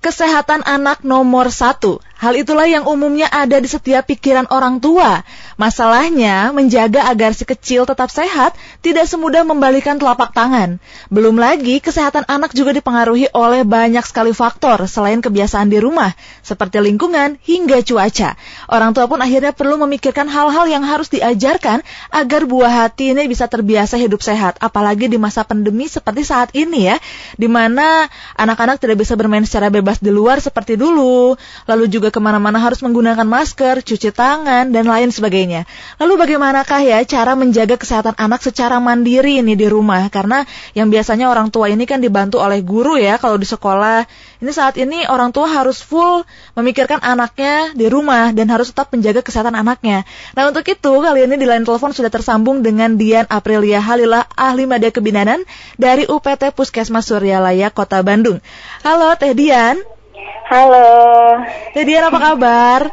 Kesehatan anak nomor satu. Hal itulah yang umumnya ada di setiap pikiran orang tua. Masalahnya, menjaga agar si kecil tetap sehat tidak semudah membalikan telapak tangan. Belum lagi, kesehatan anak juga dipengaruhi oleh banyak sekali faktor selain kebiasaan di rumah, seperti lingkungan hingga cuaca. Orang tua pun akhirnya perlu memikirkan hal-hal yang harus diajarkan agar buah hati ini bisa terbiasa hidup sehat. Apalagi di masa pandemi seperti saat ini ya, di mana anak-anak tidak bisa bermain secara bebas di luar seperti dulu. Lalu juga ke mana-mana harus menggunakan masker, cuci tangan, dan lain sebagainya. Lalu bagaimanakah ya cara menjaga kesehatan anak secara mandiri ini di rumah? Karena yang biasanya orang tua ini kan dibantu oleh guru ya kalau di sekolah. Ini saat ini orang tua harus full memikirkan anaknya di rumah dan harus tetap menjaga kesehatan anaknya. Nah untuk itu kali ini di line telepon sudah tersambung dengan Dian Aprilia Halila, ahli media kebidanan dari UPT Puskesmas Suryalaya, Kota Bandung. Halo Teh Dian. Halo. Teh Dian apa kabar?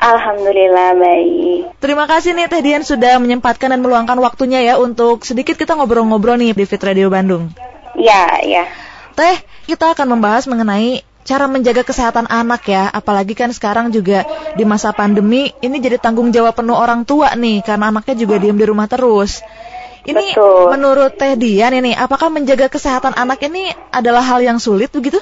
Alhamdulillah baik. Terima kasih nih Teh Dian sudah menyempatkan dan meluangkan waktunya ya untuk sedikit kita ngobrol-ngobrol nih di Fit Radio Bandung. Ya, ya. Teh, kita akan membahas mengenai cara menjaga kesehatan anak ya, apalagi kan sekarang juga di masa pandemi ini jadi tanggung jawab penuh orang tua nih karena anaknya juga diem di rumah terus. Ini Betul. menurut Teh Dian ini, apakah menjaga kesehatan anak ini adalah hal yang sulit begitu?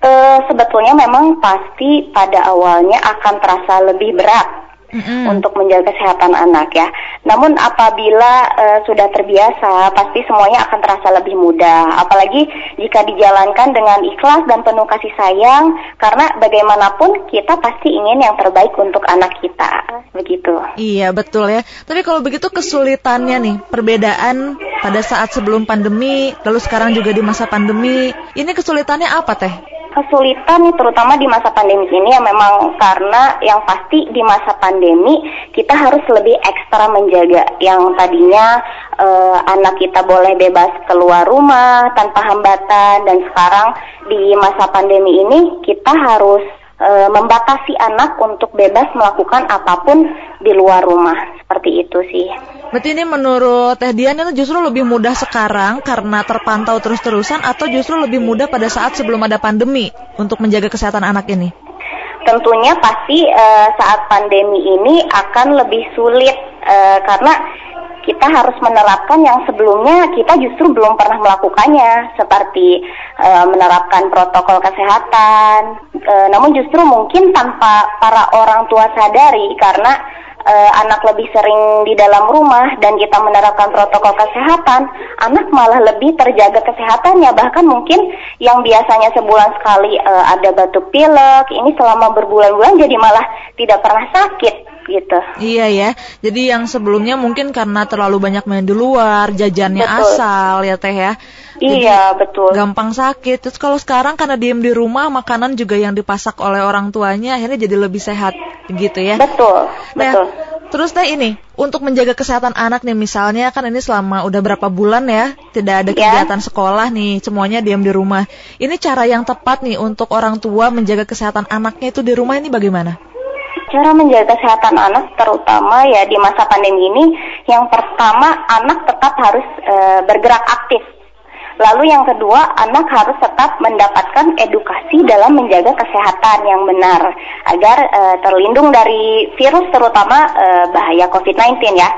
Eh, sebetulnya memang pasti pada awalnya akan terasa lebih berat Mm-mm. untuk menjaga kesehatan anak ya. Namun apabila eh, sudah terbiasa, pasti semuanya akan terasa lebih mudah. Apalagi jika dijalankan dengan ikhlas dan penuh kasih sayang, karena bagaimanapun kita pasti ingin yang terbaik untuk anak kita, begitu. Iya betul ya. Tapi kalau begitu kesulitannya nih, perbedaan pada saat sebelum pandemi, lalu sekarang juga di masa pandemi, ini kesulitannya apa teh? Kesulitan terutama di masa pandemi ini ya memang karena yang pasti di masa pandemi kita harus lebih ekstra menjaga. Yang tadinya eh, anak kita boleh bebas keluar rumah tanpa hambatan dan sekarang di masa pandemi ini kita harus eh, membatasi anak untuk bebas melakukan apa pun di luar rumah seperti itu sih. Berarti ini menurut Teh Dian itu justru lebih mudah sekarang karena terpantau terus-terusan atau justru lebih mudah pada saat sebelum ada pandemi untuk menjaga kesehatan anak ini? Tentunya pasti eh, saat pandemi ini akan lebih sulit eh, karena kita harus menerapkan yang sebelumnya kita justru belum pernah melakukannya seperti eh, menerapkan protokol kesehatan. Eh, namun justru mungkin tanpa para orang tua sadari karena eh, anak lebih sering di dalam rumah dan kita menerapkan protokol kesehatan, anak malah lebih terjaga kesehatannya. Bahkan mungkin yang biasanya sebulan sekali eh, ada batuk pilek, ini selama berbulan-bulan jadi malah tidak pernah sakit gitu. Iya ya. Jadi yang sebelumnya mungkin karena terlalu banyak main di luar, jajannya Betul. asal ya Teh ya. Jadi Iya, betul. Gampang sakit. Terus kalau sekarang karena diem di rumah, makanan juga yang dipasak oleh orang tuanya akhirnya jadi lebih sehat gitu ya. Betul, Nah, betul. terus teh ini untuk menjaga kesehatan anak nih misalnya kan ini selama udah berapa bulan ya tidak ada Ya. kegiatan sekolah nih semuanya diam di rumah. Ini cara yang tepat nih untuk orang tua menjaga kesehatan anaknya itu di rumah ini bagaimana? Cara menjaga kesehatan anak terutama ya di masa pandemi ini yang pertama anak tetap harus eh, bergerak aktif. Lalu yang kedua, anak harus tetap mendapatkan edukasi dalam menjaga kesehatan yang benar agar eh, terlindung dari virus terutama eh, bahaya COVID-19 ya.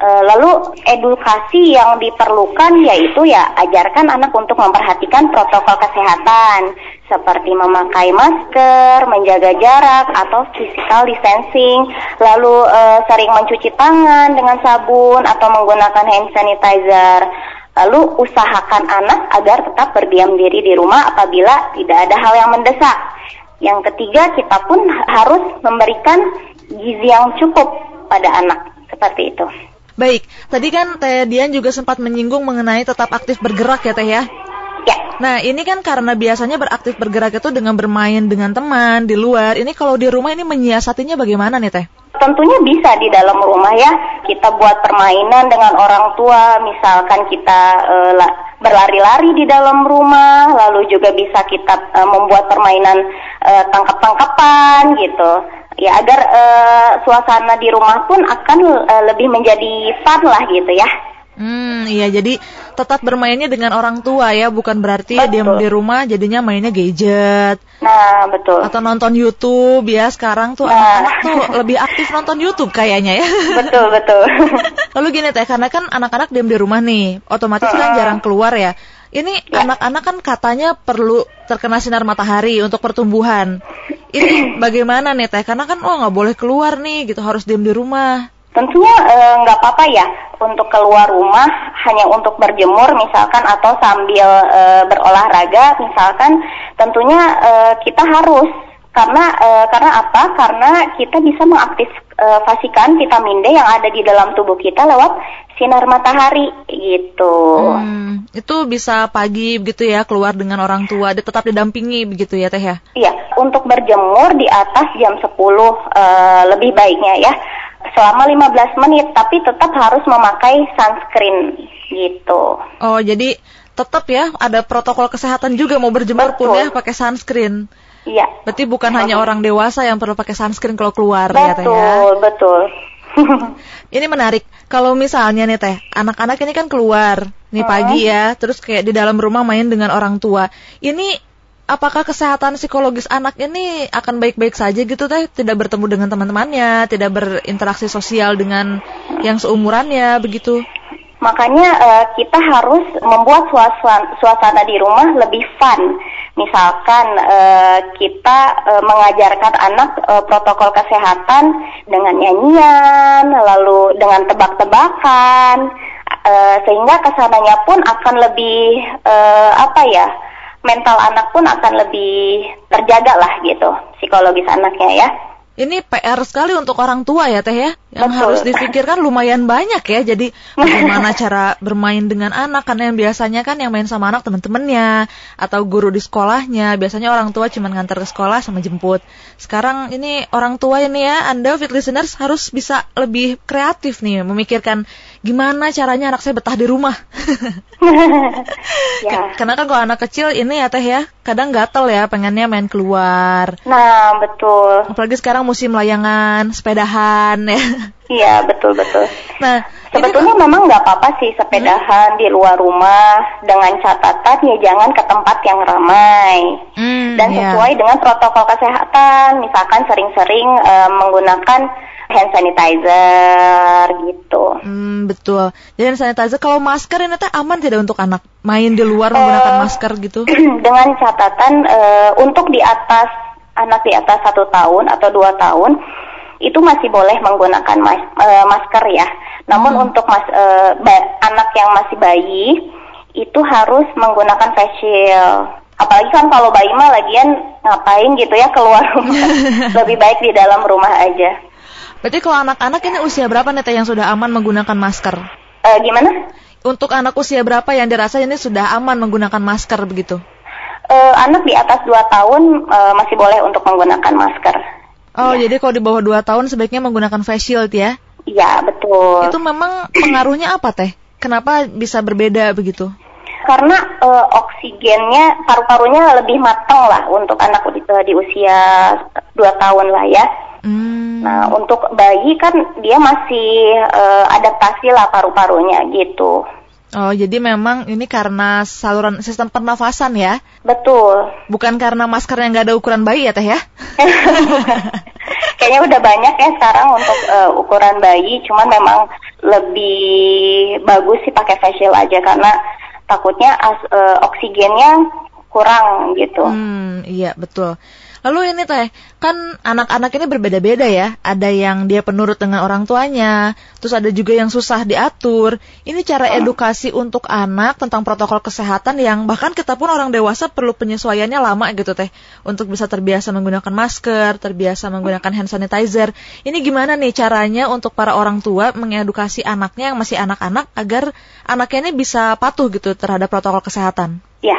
Eh, lalu edukasi yang diperlukan yaitu ya ajarkan anak untuk memperhatikan protokol kesehatan seperti memakai masker, menjaga jarak atau physical distancing, lalu eh, sering mencuci tangan dengan sabun atau menggunakan hand sanitizer. Lalu usahakan anak agar tetap berdiam diri di rumah apabila tidak ada hal yang mendesak. Yang ketiga, kita pun harus memberikan gizi yang cukup pada anak. Seperti itu. Baik, tadi kan Teh Dian juga sempat menyinggung mengenai tetap aktif bergerak ya Teh ya. Ya, Nah, ini kan karena biasanya beraktif bergerak itu dengan bermain dengan teman di luar. Ini kalau di rumah ini menyiasatinya bagaimana nih Teh? tentunya bisa di dalam rumah ya. Kita buat permainan dengan orang tua, misalkan kita eh, la- berlari-lari di dalam rumah, lalu juga bisa kita eh, membuat permainan eh, tangkap-tangkapan gitu. Ya agar eh, suasana di rumah pun akan eh, lebih menjadi fun lah gitu ya. Hmm, iya jadi tetap bermainnya dengan orang tua ya, bukan berarti Betul. diam di rumah jadinya mainnya gadget Nah, betul. atau nonton YouTube ya. Sekarang tuh Nah. anak-anak tuh lebih aktif nonton YouTube kayaknya ya. betul, betul. Lalu gini teh, karena kan anak-anak diam di rumah nih, otomatis kan Heeh. jarang keluar ya. Ini Ya. anak-anak kan katanya perlu terkena sinar matahari untuk pertumbuhan. Ini bagaimana nih teh? Karena kan oh nggak boleh keluar nih, gitu harus diam di rumah. Tentunya eh, nggak apa-apa ya untuk keluar rumah hanya untuk berjemur misalkan atau sambil eh, berolahraga misalkan tentunya eh, kita harus karena karena apa? Karena kita bisa mengaktifasikan vitamin D yang ada di dalam tubuh kita lewat sinar matahari gitu. Hmm, itu bisa pagi begitu ya keluar dengan orang tua, tetap didampingi begitu ya teh ya. Iya, untuk berjemur di atas jam 10 eh, lebih baiknya ya. Selama 15 menit tapi tetap harus memakai sunscreen gitu. Oh jadi tetap ya ada protokol kesehatan juga mau berjemur pun Betul. ya pakai sunscreen. Iya. Berarti bukan hanya orang dewasa yang perlu pakai sunscreen kalau keluar ya teh ya. Betul, betul. Ini menarik. Kalau misalnya nih teh, anak-anak ini kan keluar nih Hmm. pagi ya, terus kayak di dalam rumah main dengan orang tua. Ini apakah kesehatan psikologis anak ini akan baik-baik saja gitu teh? Tidak bertemu dengan teman-temannya, tidak berinteraksi sosial dengan yang seumurannya begitu. Makanya eh, kita harus membuat suasana, suasana di rumah lebih fun. Misalkan eh, kita eh, mengajarkan anak eh, protokol kesehatan dengan nyanyian, lalu dengan tebak-tebakan, eh, sehingga ke sananya pun akan lebih eh, apa ya? Mental anak pun akan lebih terjaga lah gitu, psikologis anaknya ya. Ini PR sekali untuk orang tua ya teh ya, yang Betul. harus difikirkan lumayan banyak ya. Jadi bagaimana cara bermain dengan anak karena yang biasanya kan yang main sama anak teman-temannya atau guru di sekolahnya. Biasanya orang tua cuma nganter ke sekolah sama jemput. Sekarang ini orang tua ini ya, Anda fit listeners harus bisa lebih kreatif nih memikirkan gimana caranya anak saya betah di rumah. ya. Karena kan kalau anak kecil ini ya teh ya, kadang gatel ya pengennya main keluar. Nah, betul. Apalagi sekarang musim layangan, sepedahan ya. Iya, betul betul. Nah, Sebetulnya memang nggak apa-apa sih sepedahan di luar rumah dengan catatan ya jangan ke tempat yang ramai Hmm, dan iya. sesuai dengan protokol kesehatan. Misalkan sering-sering eh, menggunakan hand sanitizer gitu. Hmm, betul. Jadi hand sanitizer kalau masker ini teh aman tidak untuk anak main di luar menggunakan Eh, masker gitu? dengan catatan eh, untuk di atas anak di atas satu tahun atau dua tahun itu masih boleh menggunakan mas- eh, masker ya. Namun Hmm. untuk mas ba- anak yang masih bayi itu harus menggunakan face shield. Apalagi kan kalau bayi mah lagian ngapain gitu ya keluar rumah. Lebih baik di dalam rumah aja. Berarti kalau anak-anak ini usia berapa nih teh yang sudah aman menggunakan masker? Eh, gimana? Untuk anak usia berapa yang dirasa ini sudah aman menggunakan masker begitu? Eh, anak di atas 2 tahun eh, masih boleh untuk menggunakan masker. Oh, Iya. jadi kalau di bawah 2 tahun sebaiknya menggunakan face shield ya? Iya, betul. Itu memang pengaruhnya apa teh? Kenapa bisa berbeda begitu? Karena eh, oksigennya paru-parunya lebih matang lah untuk anak di, di usia 2 tahun lah ya. Hmm. Nah, untuk bayi kan dia masih eh, adaptasi lah paru-parunya gitu. Oh, jadi memang ini karena saluran sistem pernafasan ya? Betul. Bukan karena masker yang nggak ada ukuran bayi ya teh ya? Kayaknya udah banyak ya sekarang untuk eh, ukuran bayi, cuman memang lebih bagus sih pakai face shield aja karena takutnya as- eh, oksigennya kurang gitu. Hmm, iya betul. Lalu ini teh, kan anak-anak ini berbeda-beda ya. Ada yang dia penurut dengan orang tuanya, terus ada juga yang susah diatur. Ini cara edukasi untuk anak tentang protokol kesehatan yang bahkan kita pun orang dewasa perlu penyesuaiannya lama gitu teh. Untuk bisa terbiasa menggunakan masker, terbiasa menggunakan hand sanitizer. Ini gimana nih caranya untuk para orang tua mengedukasi anaknya yang masih anak-anak agar anaknya ini bisa patuh gitu terhadap protokol kesehatan? Ya,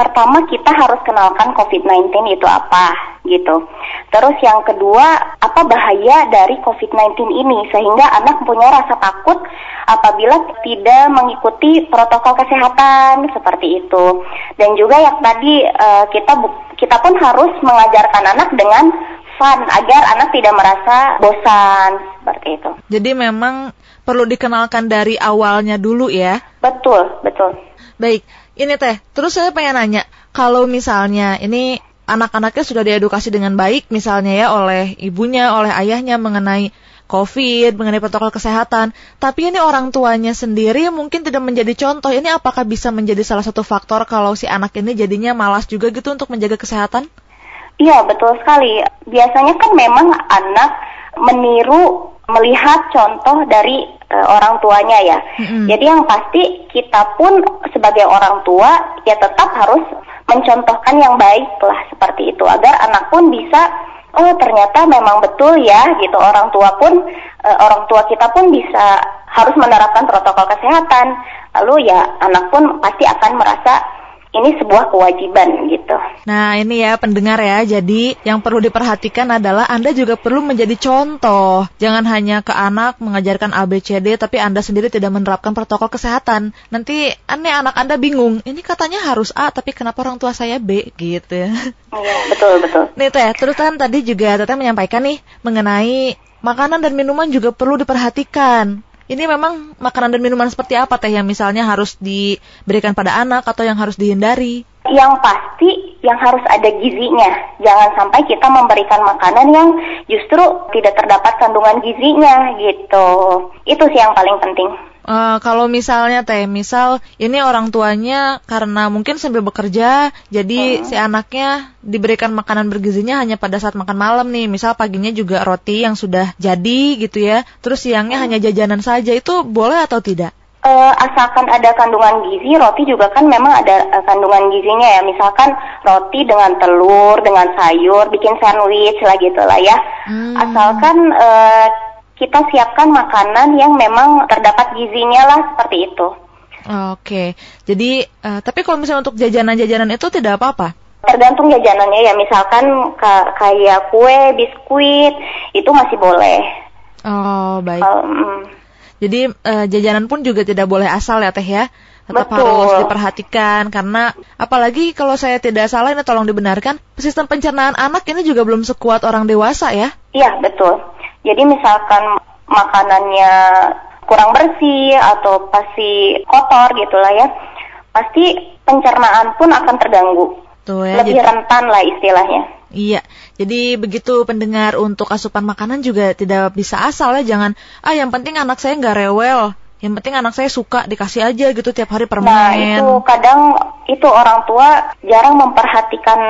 pertama kita harus kenalkan COVID-19 itu apa gitu. Terus yang kedua, apa bahaya dari COVID-19 ini sehingga anak punya rasa takut apabila tidak mengikuti protokol kesehatan seperti itu. Dan juga yang tadi eh, kita kita pun harus mengajarkan anak dengan fun agar anak tidak merasa bosan seperti itu. Jadi memang perlu dikenalkan dari awalnya dulu ya. Betul, betul. Baik, ini teh. Terus saya pengen nanya, kalau misalnya ini anak-anaknya sudah diedukasi dengan baik misalnya ya oleh ibunya, oleh ayahnya mengenai COVID, mengenai protokol kesehatan, tapi ini orang tuanya sendiri mungkin tidak menjadi contoh. Ini apakah bisa menjadi salah satu faktor kalau si anak ini jadinya malas juga gitu untuk menjaga kesehatan? Iya, betul sekali. Biasanya kan memang anak meniru melihat contoh dari uh, orang tuanya ya. Mm-hmm. Jadi yang pasti kita pun sebagai orang tua ya tetap harus mencontohkan yang baik lah seperti itu agar anak pun bisa oh ternyata memang betul ya gitu orang tua pun uh, orang tua kita pun bisa harus menerapkan protokol kesehatan lalu ya anak pun pasti akan merasa ini sebuah kewajiban gitu. Nah ini ya pendengar ya, jadi yang perlu diperhatikan adalah Anda juga perlu menjadi contoh. Jangan hanya ke anak mengajarkan ABCD tapi Anda sendiri tidak menerapkan protokol kesehatan. Nanti aneh anak Anda bingung, ini katanya harus A tapi kenapa orang tua saya B gitu ya. Iya betul betul. Nih Teh, terus kan tadi juga Teteh menyampaikan nih mengenai makanan dan minuman juga perlu diperhatikan ini memang makanan dan minuman seperti apa teh yang misalnya harus diberikan pada anak atau yang harus dihindari? Yang pasti yang harus ada gizinya. Jangan sampai kita memberikan makanan yang justru tidak terdapat kandungan gizinya gitu. Itu sih yang paling penting. Uh, kalau misalnya teh, misal ini orang tuanya karena mungkin sambil bekerja, jadi hmm. si anaknya diberikan makanan bergizinya hanya pada saat makan malam nih. Misal paginya juga roti yang sudah jadi gitu ya, terus siangnya hmm. hanya jajanan saja. Itu boleh atau tidak? Uh, asalkan ada kandungan gizi, roti juga kan memang ada uh, kandungan gizinya ya. Misalkan roti dengan telur, dengan sayur, bikin sandwich lah gitu lah ya. Hmm. Asalkan uh, kita siapkan makanan yang memang terdapat gizinya lah seperti itu. Oke, jadi uh, tapi kalau misalnya untuk jajanan-jajanan itu tidak apa-apa? Tergantung jajanannya ya, misalkan kayak kue, biskuit itu masih boleh. Oh baik. Um, jadi uh, jajanan pun juga tidak boleh asal ya teh ya? tetap Betul. harus diperhatikan karena apalagi kalau saya tidak salah ini tolong dibenarkan sistem pencernaan anak ini juga belum sekuat orang dewasa ya? Iya betul. Jadi misalkan makanannya kurang bersih atau pasti kotor gitulah ya, pasti pencernaan pun akan terganggu. Tuh ya, Lebih jadi, rentan lah istilahnya. Iya, jadi begitu pendengar untuk asupan makanan juga tidak bisa asal ya, jangan ah yang penting anak saya nggak rewel, yang penting anak saya suka dikasih aja gitu tiap hari permen. Nah itu kadang itu orang tua jarang memperhatikan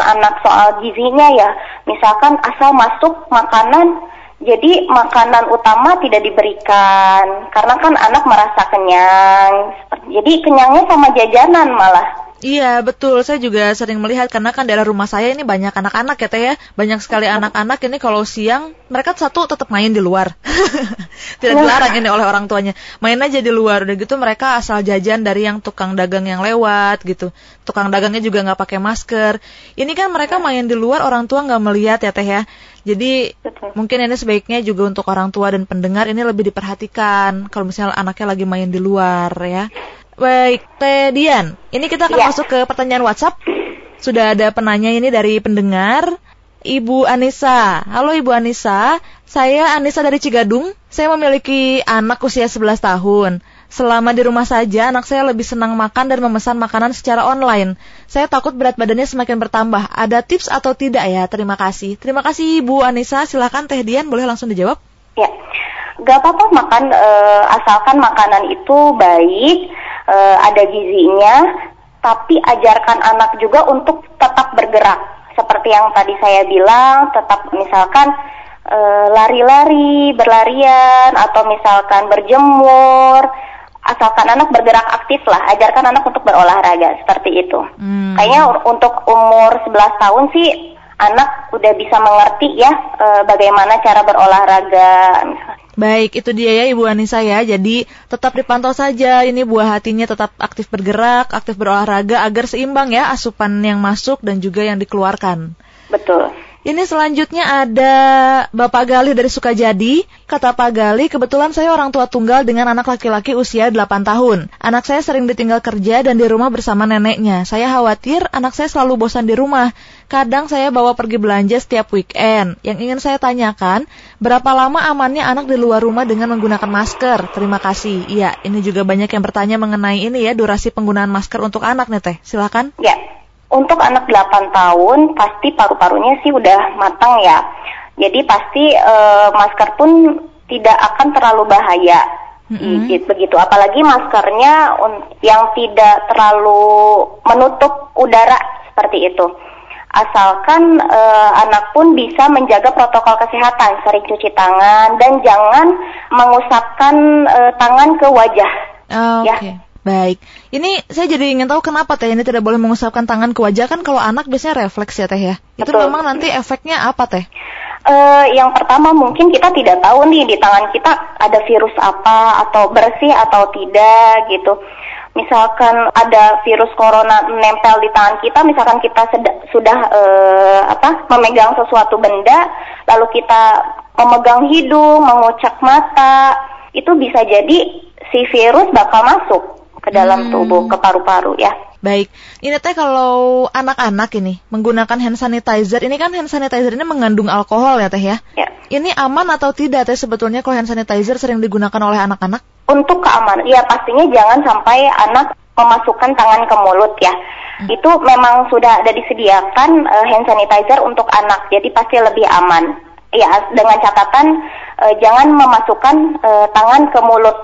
anak soal gizinya ya. Misalkan asal masuk makanan jadi makanan utama tidak diberikan karena kan anak merasa kenyang. Jadi kenyangnya sama jajanan malah. Iya betul, saya juga sering melihat karena kan daerah rumah saya ini banyak anak-anak ya teh ya, banyak sekali anak-anak ini kalau siang mereka satu tetap main di luar, tidak dilarang ini oleh orang tuanya, main aja di luar, udah gitu mereka asal jajan dari yang tukang dagang yang lewat gitu, tukang dagangnya juga nggak pakai masker, ini kan mereka main di luar orang tua nggak melihat ya teh ya, jadi Betul. mungkin ini sebaiknya juga untuk orang tua dan pendengar ini lebih diperhatikan kalau misalnya anaknya lagi main di luar ya. Baik, Teh Dian. Ini kita akan ya. masuk ke pertanyaan WhatsApp. Sudah ada penanya ini dari pendengar. Ibu Anissa. Halo Ibu Anissa, saya Anissa dari Cigadung. Saya memiliki anak usia 11 tahun. Selama di rumah saja, anak saya lebih senang makan dan memesan makanan secara online. Saya takut berat badannya semakin bertambah. Ada tips atau tidak ya? Terima kasih. Terima kasih Ibu Anissa. Silahkan Teh Dian, boleh langsung dijawab? Ya, gak apa-apa makan, e, asalkan makanan itu baik, uh, ada gizinya, tapi ajarkan anak juga untuk tetap bergerak. Seperti yang tadi saya bilang, tetap misalkan uh, lari-lari, berlarian, atau misalkan berjemur, asalkan anak bergerak aktif lah, ajarkan anak untuk berolahraga seperti itu. Hmm. Kayaknya untuk umur 11 tahun sih anak udah bisa mengerti ya e, bagaimana cara berolahraga. Baik, itu dia ya Ibu Anissa ya. Jadi tetap dipantau saja ini buah hatinya tetap aktif bergerak, aktif berolahraga agar seimbang ya asupan yang masuk dan juga yang dikeluarkan. Betul. Ini selanjutnya ada Bapak Gali dari Sukajadi. Kata Pak Gali, kebetulan saya orang tua tunggal dengan anak laki-laki usia 8 tahun. Anak saya sering ditinggal kerja dan di rumah bersama neneknya. Saya khawatir anak saya selalu bosan di rumah. Kadang saya bawa pergi belanja setiap weekend. Yang ingin saya tanyakan, berapa lama amannya anak di luar rumah dengan menggunakan masker? Terima kasih. Iya, ini juga banyak yang bertanya mengenai ini ya, durasi penggunaan masker untuk anak nih Teh. Silakan. Ya, untuk anak 8 tahun pasti paru-parunya sih udah matang ya. Jadi pasti e, masker pun tidak akan terlalu bahaya. Mm-hmm. Begitu. Apalagi maskernya yang tidak terlalu menutup udara seperti itu. Asalkan e, anak pun bisa menjaga protokol kesehatan, sering cuci tangan dan jangan mengusapkan e, tangan ke wajah. Oh, ya. Okay. Baik, ini saya jadi ingin tahu kenapa teh ini tidak boleh mengusapkan tangan ke wajah kan kalau anak biasanya refleks ya teh ya. Itu Betul. memang nanti efeknya apa teh? Uh, yang pertama mungkin kita tidak tahu nih di tangan kita ada virus apa atau bersih atau tidak gitu. Misalkan ada virus corona menempel di tangan kita, misalkan kita sudah uh, apa memegang sesuatu benda, lalu kita memegang hidung, mengucap mata, itu bisa jadi si virus bakal masuk ke dalam hmm. tubuh, ke paru-paru ya. Baik, ini teh kalau anak-anak ini menggunakan hand sanitizer, ini kan hand sanitizer ini mengandung alkohol ya teh ya? Ya. Ini aman atau tidak teh sebetulnya kalau hand sanitizer sering digunakan oleh anak-anak? Untuk keamanan, ya pastinya jangan sampai anak memasukkan tangan ke mulut ya. Hmm. Itu memang sudah ada disediakan uh, hand sanitizer untuk anak, jadi pasti lebih aman. Ya, dengan catatan uh, jangan memasukkan uh, tangan ke mulut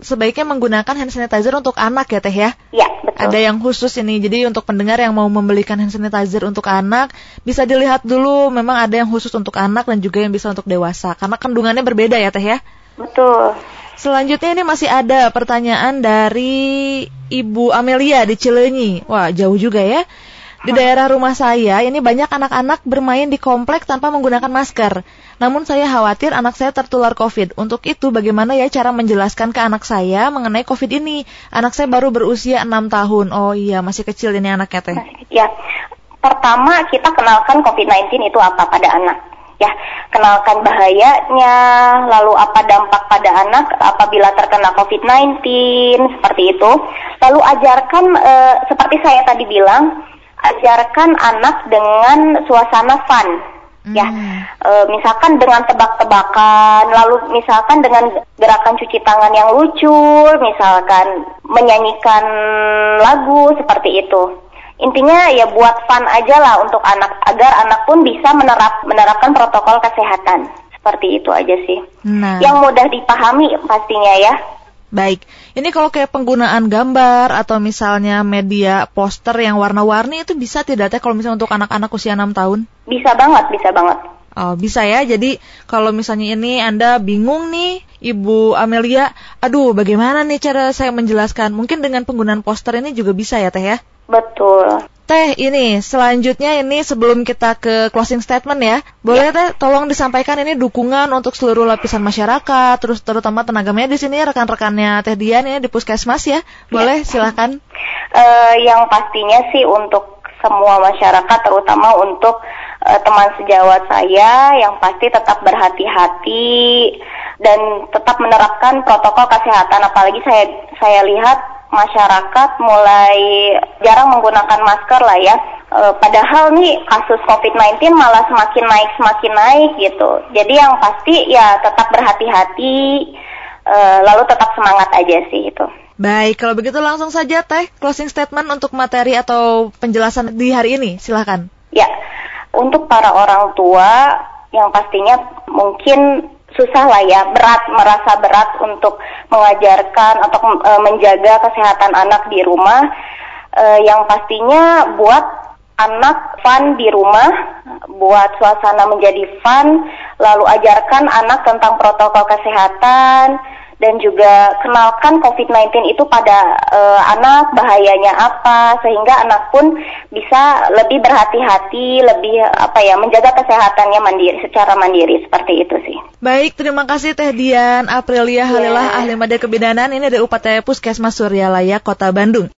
sebaiknya menggunakan hand sanitizer untuk anak ya Teh ya? Iya, betul. Ada yang khusus ini. Jadi untuk pendengar yang mau membelikan hand sanitizer untuk anak, bisa dilihat dulu memang ada yang khusus untuk anak dan juga yang bisa untuk dewasa. Karena kandungannya berbeda ya Teh ya? Betul. Selanjutnya ini masih ada pertanyaan dari Ibu Amelia di Cilenyi. Wah, jauh juga ya. Di daerah rumah saya, ini banyak anak-anak bermain di komplek tanpa menggunakan masker. Namun saya khawatir anak saya tertular COVID. Untuk itu, bagaimana ya cara menjelaskan ke anak saya mengenai COVID ini? Anak saya baru berusia 6 tahun. Oh iya, masih kecil ini anaknya teh. Ya, pertama kita kenalkan COVID-19 itu apa pada anak. Ya, kenalkan bahayanya, lalu apa dampak pada anak apabila terkena COVID-19, seperti itu. Lalu ajarkan, e, seperti saya tadi bilang, ajarkan anak dengan suasana fun. Ya e, misalkan dengan tebak-tebakan lalu misalkan dengan gerakan cuci tangan yang lucu misalkan menyanyikan lagu seperti itu. Intinya ya buat fun aja lah untuk anak agar anak pun bisa menerap menerapkan protokol kesehatan. Seperti itu aja sih. Nah. yang mudah dipahami pastinya ya Baik, ini kalau kayak penggunaan gambar atau misalnya media poster yang warna-warni itu bisa tidak teh kalau misalnya untuk anak-anak usia 6 tahun? Bisa banget, bisa banget. Oh, bisa ya. Jadi kalau misalnya ini Anda bingung nih, Ibu Amelia, aduh bagaimana nih cara saya menjelaskan? Mungkin dengan penggunaan poster ini juga bisa ya teh ya? Betul. Teh, ini selanjutnya ini sebelum kita ke closing statement ya, boleh ya. Teh tolong disampaikan ini dukungan untuk seluruh lapisan masyarakat, terus terutama tenaga medis ini rekan-rekannya Teh Dian ini di Puskesmas ya. Boleh ya. silakan. Uh, yang pastinya sih untuk semua masyarakat terutama untuk uh, teman sejawat saya yang pasti tetap berhati-hati dan tetap menerapkan protokol kesehatan apalagi saya saya lihat masyarakat mulai jarang menggunakan masker lah ya. E, padahal nih kasus COVID-19 malah semakin naik semakin naik gitu. Jadi yang pasti ya tetap berhati-hati, e, lalu tetap semangat aja sih itu. Baik, kalau begitu langsung saja Teh closing statement untuk materi atau penjelasan di hari ini, silahkan. Ya, untuk para orang tua yang pastinya mungkin susah lah ya, berat merasa berat untuk mengajarkan atau e, menjaga kesehatan anak di rumah. E, yang pastinya buat anak fun di rumah, buat suasana menjadi fun, lalu ajarkan anak tentang protokol kesehatan, dan juga kenalkan COVID-19 itu pada uh, anak bahayanya apa sehingga anak pun bisa lebih berhati-hati, lebih apa ya menjaga kesehatannya mandiri secara mandiri seperti itu sih. Baik, terima kasih Teh Dian Aprilia Halilah yeah. ahli media kebidanan ini dari UPT Puskesmas Suryalaya Kota Bandung.